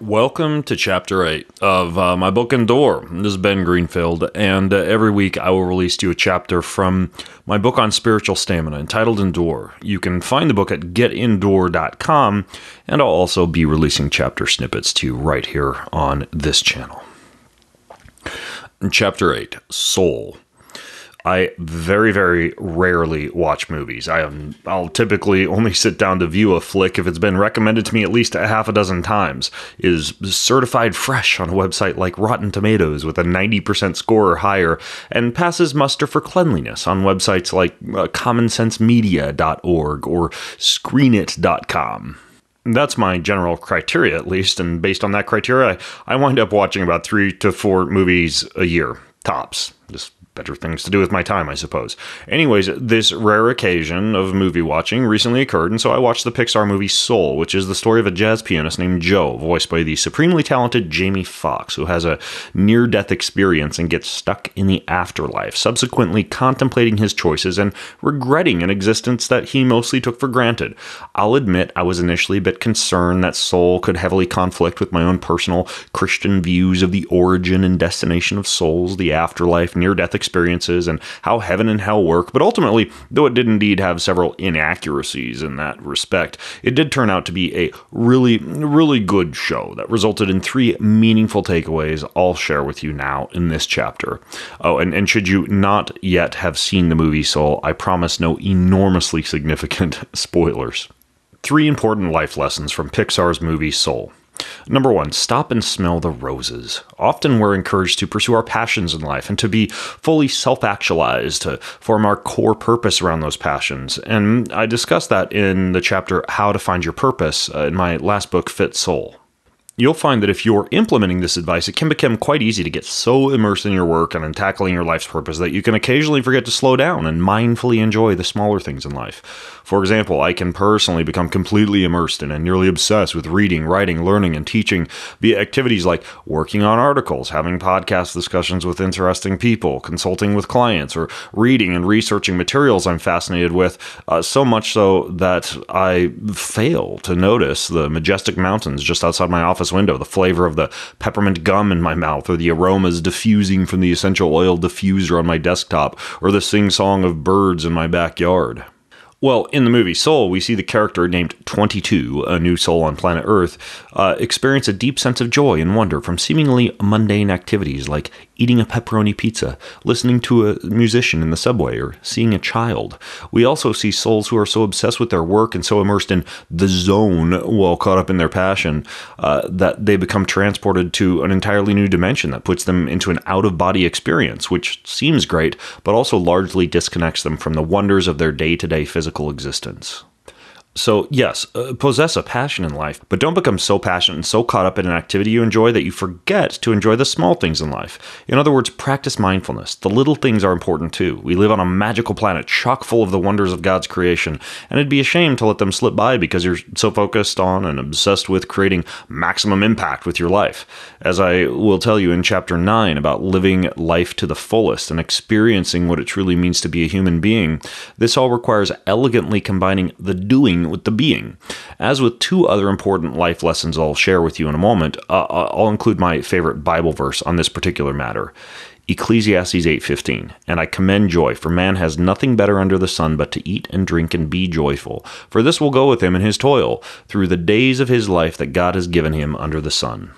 Welcome to Chapter 8 of uh, my book Endure. This is Ben Greenfield, and uh, every week I will release to you a chapter from my book on spiritual stamina entitled Endure. You can find the book at getendure.com, and I'll also be releasing chapter snippets to you right here on this channel. Chapter 8 Soul. I very, very rarely watch movies. I am, I'll typically only sit down to view a flick if it's been recommended to me at least a half a dozen times, is certified fresh on a website like Rotten Tomatoes with a 90% score or higher, and passes muster for cleanliness on websites like uh, commonsensemedia.org or screenit.com that's my general criteria at least and based on that criteria I, I wind up watching about three to four movies a year tops. Just better things to do with my time, I suppose. Anyways, this rare occasion of movie watching recently occurred, and so I watched the Pixar movie Soul, which is the story of a jazz pianist named Joe, voiced by the supremely talented Jamie Foxx, who has a near death experience and gets stuck in the afterlife, subsequently contemplating his choices and regretting an existence that he mostly took for granted. I'll admit I was initially a bit concerned that Soul could heavily conflict with my own personal Christian views of the origin and destination of souls, the afterlife, near death experiences and how heaven and hell work, but ultimately, though it did indeed have several inaccuracies in that respect, it did turn out to be a really, really good show that resulted in three meaningful takeaways I'll share with you now in this chapter. Oh, and, and should you not yet have seen the movie Soul, I promise no enormously significant spoilers. Three important life lessons from Pixar's movie Soul. Number one, stop and smell the roses. Often we're encouraged to pursue our passions in life and to be fully self actualized, to form our core purpose around those passions. And I discussed that in the chapter How to Find Your Purpose uh, in my last book, Fit Soul you'll find that if you're implementing this advice, it can become quite easy to get so immersed in your work and in tackling your life's purpose that you can occasionally forget to slow down and mindfully enjoy the smaller things in life. For example, I can personally become completely immersed in and nearly obsessed with reading, writing, learning, and teaching via activities like working on articles, having podcast discussions with interesting people, consulting with clients, or reading and researching materials I'm fascinated with, uh, so much so that I fail to notice the majestic mountains just outside my office window, the flavor of the peppermint gum in my mouth, or the aromas diffusing from the essential oil diffuser on my desktop, or the sing song of birds in my backyard. Well, in the movie Soul, we see the character named 22, a new soul on planet Earth, uh, experience a deep sense of joy and wonder from seemingly mundane activities like eating a pepperoni pizza, listening to a musician in the subway, or seeing a child. We also see souls who are so obsessed with their work and so immersed in the zone while caught up in their passion uh, that they become transported to an entirely new dimension that puts them into an out of body experience, which seems great, but also largely disconnects them from the wonders of their day to day physical existence. So, yes, uh, possess a passion in life, but don't become so passionate and so caught up in an activity you enjoy that you forget to enjoy the small things in life. In other words, practice mindfulness. The little things are important too. We live on a magical planet chock full of the wonders of God's creation, and it'd be a shame to let them slip by because you're so focused on and obsessed with creating maximum impact with your life. As I will tell you in chapter 9 about living life to the fullest and experiencing what it truly means to be a human being, this all requires elegantly combining the doing with the being. As with two other important life lessons I'll share with you in a moment, uh, uh I'll include my favorite Bible verse on this particular matter. Ecclesiastes 8:15 And I commend joy for man has nothing better under the sun but to eat and drink and be joyful for this will go with him in his toil through the days of his life that God has given him under the sun.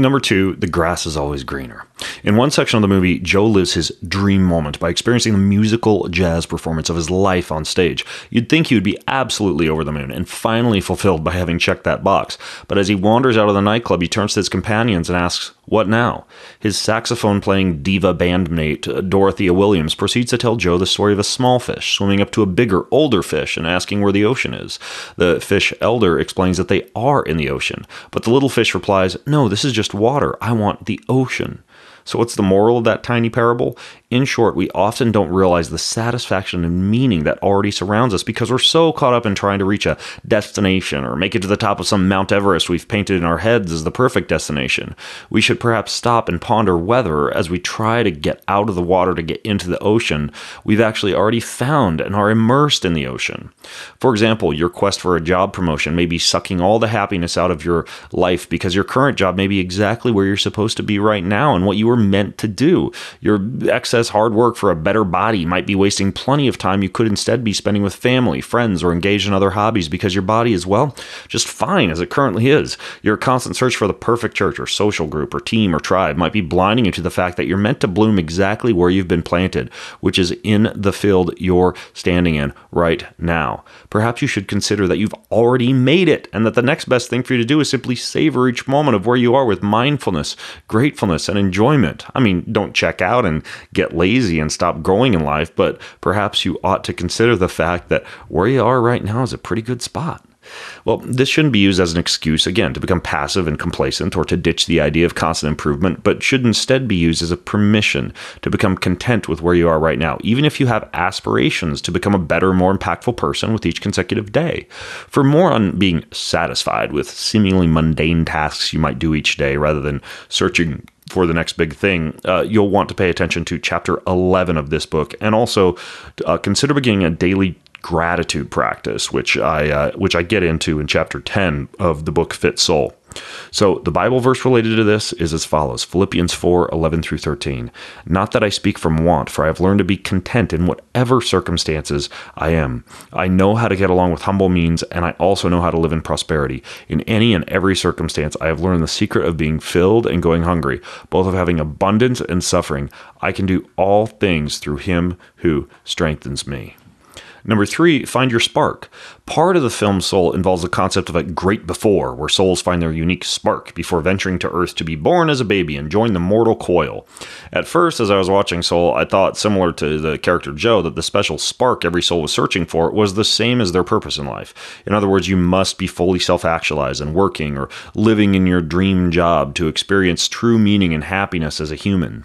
Number two, the grass is always greener. In one section of the movie, Joe lives his dream moment by experiencing the musical jazz performance of his life on stage. You'd think he would be absolutely over the moon and finally fulfilled by having checked that box. But as he wanders out of the nightclub, he turns to his companions and asks, What now? His saxophone playing diva bandmate, uh, Dorothea Williams, proceeds to tell Joe the story of a small fish swimming up to a bigger, older fish and asking where the ocean is. The fish elder explains that they are in the ocean, but the little fish replies, No, this is just water. I want the ocean. So, what's the moral of that tiny parable? In short, we often don't realize the satisfaction and meaning that already surrounds us because we're so caught up in trying to reach a destination or make it to the top of some Mount Everest we've painted in our heads as the perfect destination. We should perhaps stop and ponder whether, as we try to get out of the water to get into the ocean, we've actually already found and are immersed in the ocean. For example, your quest for a job promotion may be sucking all the happiness out of your life because your current job may be exactly where you're supposed to be right now and what you were meant to do. Your excess hard work for a better body might be wasting plenty of time you could instead be spending with family, friends, or engaged in other hobbies because your body is, well, just fine as it currently is. Your constant search for the perfect church or social group or team or tribe might be blinding you to the fact that you're meant to bloom exactly where you've been planted, which is in the field you're standing in right now. Perhaps you should consider that you've already made it and that the next best thing for you to do is simply savor each moment of where you are with mindfulness, gratefulness, and enjoyment. I mean, don't check out and get lazy and stop growing in life, but perhaps you ought to consider the fact that where you are right now is a pretty good spot. Well, this shouldn't be used as an excuse, again, to become passive and complacent or to ditch the idea of constant improvement, but should instead be used as a permission to become content with where you are right now, even if you have aspirations to become a better, more impactful person with each consecutive day. For more on being satisfied with seemingly mundane tasks you might do each day rather than searching for the next big thing, uh, you'll want to pay attention to chapter 11 of this book and also uh, consider beginning a daily gratitude practice, which I uh, which I get into in chapter 10 of the book Fit Soul. So the Bible verse related to this is as follows Philippians 4 11 through 13. Not that I speak from want, for I have learned to be content in whatever circumstances I am. I know how to get along with humble means, and I also know how to live in prosperity. In any and every circumstance, I have learned the secret of being filled and going hungry, both of having abundance and suffering. I can do all things through him who strengthens me. Number three, find your spark. Part of the film Soul involves the concept of a great before, where souls find their unique spark before venturing to Earth to be born as a baby and join the mortal coil. At first, as I was watching Soul, I thought, similar to the character Joe, that the special spark every soul was searching for was the same as their purpose in life. In other words, you must be fully self actualized and working or living in your dream job to experience true meaning and happiness as a human.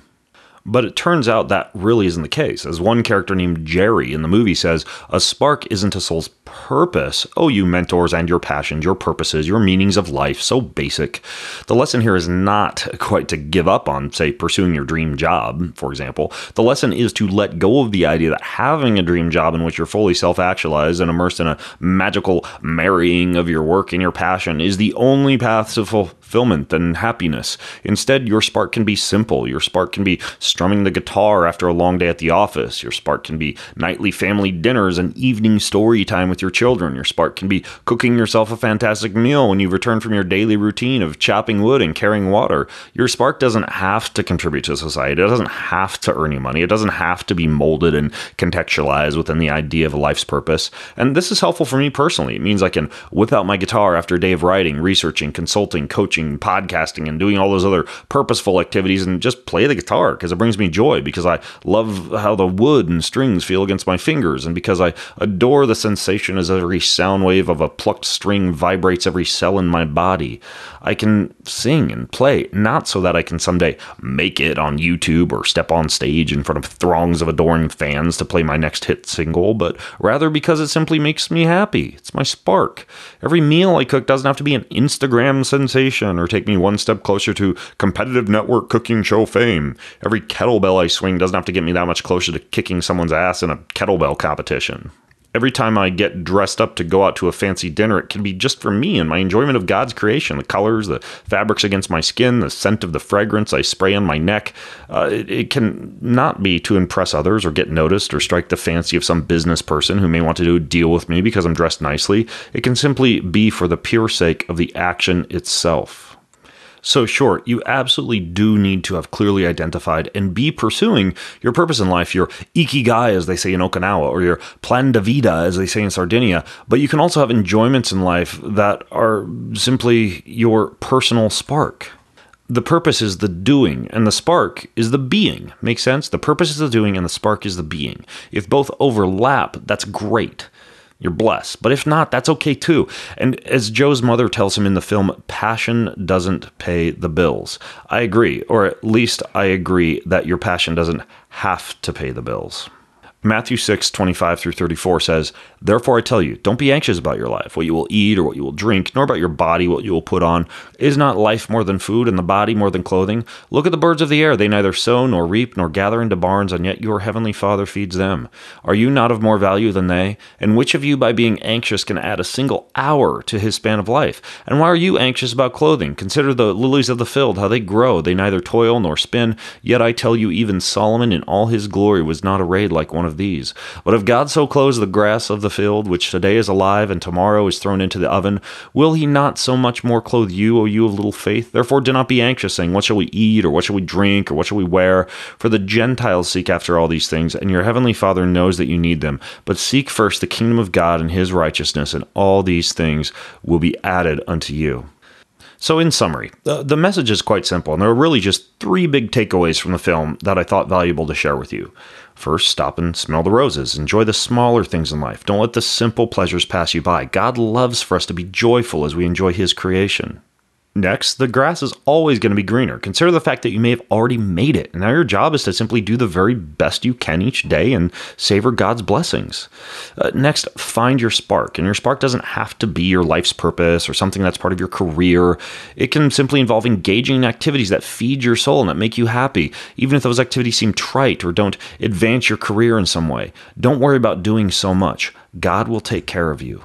But it turns out that really isn't the case. As one character named Jerry in the movie says, a spark isn't a soul's purpose. Oh, you mentors and your passions, your purposes, your meanings of life, so basic. The lesson here is not quite to give up on, say, pursuing your dream job, for example. The lesson is to let go of the idea that having a dream job in which you're fully self actualized and immersed in a magical marrying of your work and your passion is the only path to fulfillment and happiness. Instead, your spark can be simple. Your spark can be strumming the guitar after a long day at the office. Your spark can be nightly family dinners and evening story time with your children. Your spark can be cooking yourself a fantastic meal when you return from your daily routine of chopping wood and carrying water. Your spark doesn't have to contribute to society. It doesn't have to earn you money. It doesn't have to be molded and contextualized within the idea of a life's purpose. And this is helpful for me personally. It means I can whip out my guitar after a day of writing, researching, consulting, coaching, podcasting, and doing all those other purposeful activities and just play the guitar because it brings me joy because I love how the wood and strings feel against my fingers, and because I adore the sensation as every sound wave of a plucked string vibrates every cell in my body. I can sing and play, not so that I can someday make it on YouTube or step on stage in front of throngs of adoring fans to play my next hit single, but rather because it simply makes me happy. It's my spark. Every meal I cook doesn't have to be an Instagram sensation or take me one step closer to competitive network cooking show fame. Every kettlebell I swing doesn't have to get me that much closer to kicking someone's ass in a kettlebell competition. Every time I get dressed up to go out to a fancy dinner, it can be just for me and my enjoyment of God's creation. The colors, the fabrics against my skin, the scent of the fragrance I spray on my neck. Uh, it, it can not be to impress others or get noticed or strike the fancy of some business person who may want to do a deal with me because I'm dressed nicely. It can simply be for the pure sake of the action itself. So, sure, you absolutely do need to have clearly identified and be pursuing your purpose in life, your ikigai, as they say in Okinawa, or your plan de vida, as they say in Sardinia. But you can also have enjoyments in life that are simply your personal spark. The purpose is the doing, and the spark is the being. Make sense? The purpose is the doing, and the spark is the being. If both overlap, that's great. You're blessed. But if not, that's okay too. And as Joe's mother tells him in the film, passion doesn't pay the bills. I agree, or at least I agree that your passion doesn't have to pay the bills. Matthew 6, 25 through 34 says, Therefore I tell you, don't be anxious about your life, what you will eat or what you will drink, nor about your body, what you will put on. Is not life more than food, and the body more than clothing? Look at the birds of the air. They neither sow nor reap nor gather into barns, and yet your heavenly Father feeds them. Are you not of more value than they? And which of you, by being anxious, can add a single hour to his span of life? And why are you anxious about clothing? Consider the lilies of the field, how they grow. They neither toil nor spin. Yet I tell you, even Solomon in all his glory was not arrayed like one of these. But if God so clothes the grass of the field, which today is alive and tomorrow is thrown into the oven, will he not so much more clothe you, O you of little faith? Therefore do not be anxious, saying, What shall we eat, or what shall we drink, or what shall we wear? For the Gentiles seek after all these things, and your heavenly Father knows that you need them. But seek first the kingdom of God and his righteousness, and all these things will be added unto you. So, in summary, the, the message is quite simple, and there are really just three big takeaways from the film that I thought valuable to share with you. First, stop and smell the roses. Enjoy the smaller things in life. Don't let the simple pleasures pass you by. God loves for us to be joyful as we enjoy His creation. Next, the grass is always going to be greener. Consider the fact that you may have already made it. and Now, your job is to simply do the very best you can each day and savor God's blessings. Uh, next, find your spark. And your spark doesn't have to be your life's purpose or something that's part of your career. It can simply involve engaging in activities that feed your soul and that make you happy, even if those activities seem trite or don't advance your career in some way. Don't worry about doing so much. God will take care of you.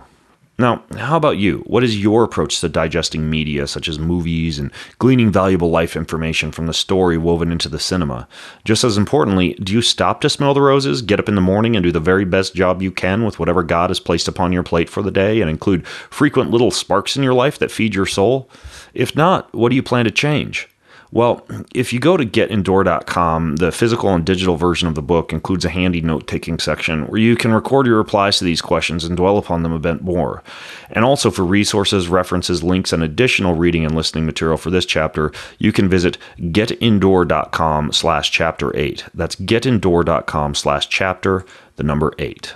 Now, how about you? What is your approach to digesting media such as movies and gleaning valuable life information from the story woven into the cinema? Just as importantly, do you stop to smell the roses, get up in the morning, and do the very best job you can with whatever God has placed upon your plate for the day and include frequent little sparks in your life that feed your soul? If not, what do you plan to change? Well, if you go to getendure.com, the physical and digital version of the book includes a handy note taking section where you can record your replies to these questions and dwell upon them a bit more. And also for resources, references, links, and additional reading and listening material for this chapter, you can visit getendure.com slash chapter 8. That's getendure.com slash chapter, the number 8.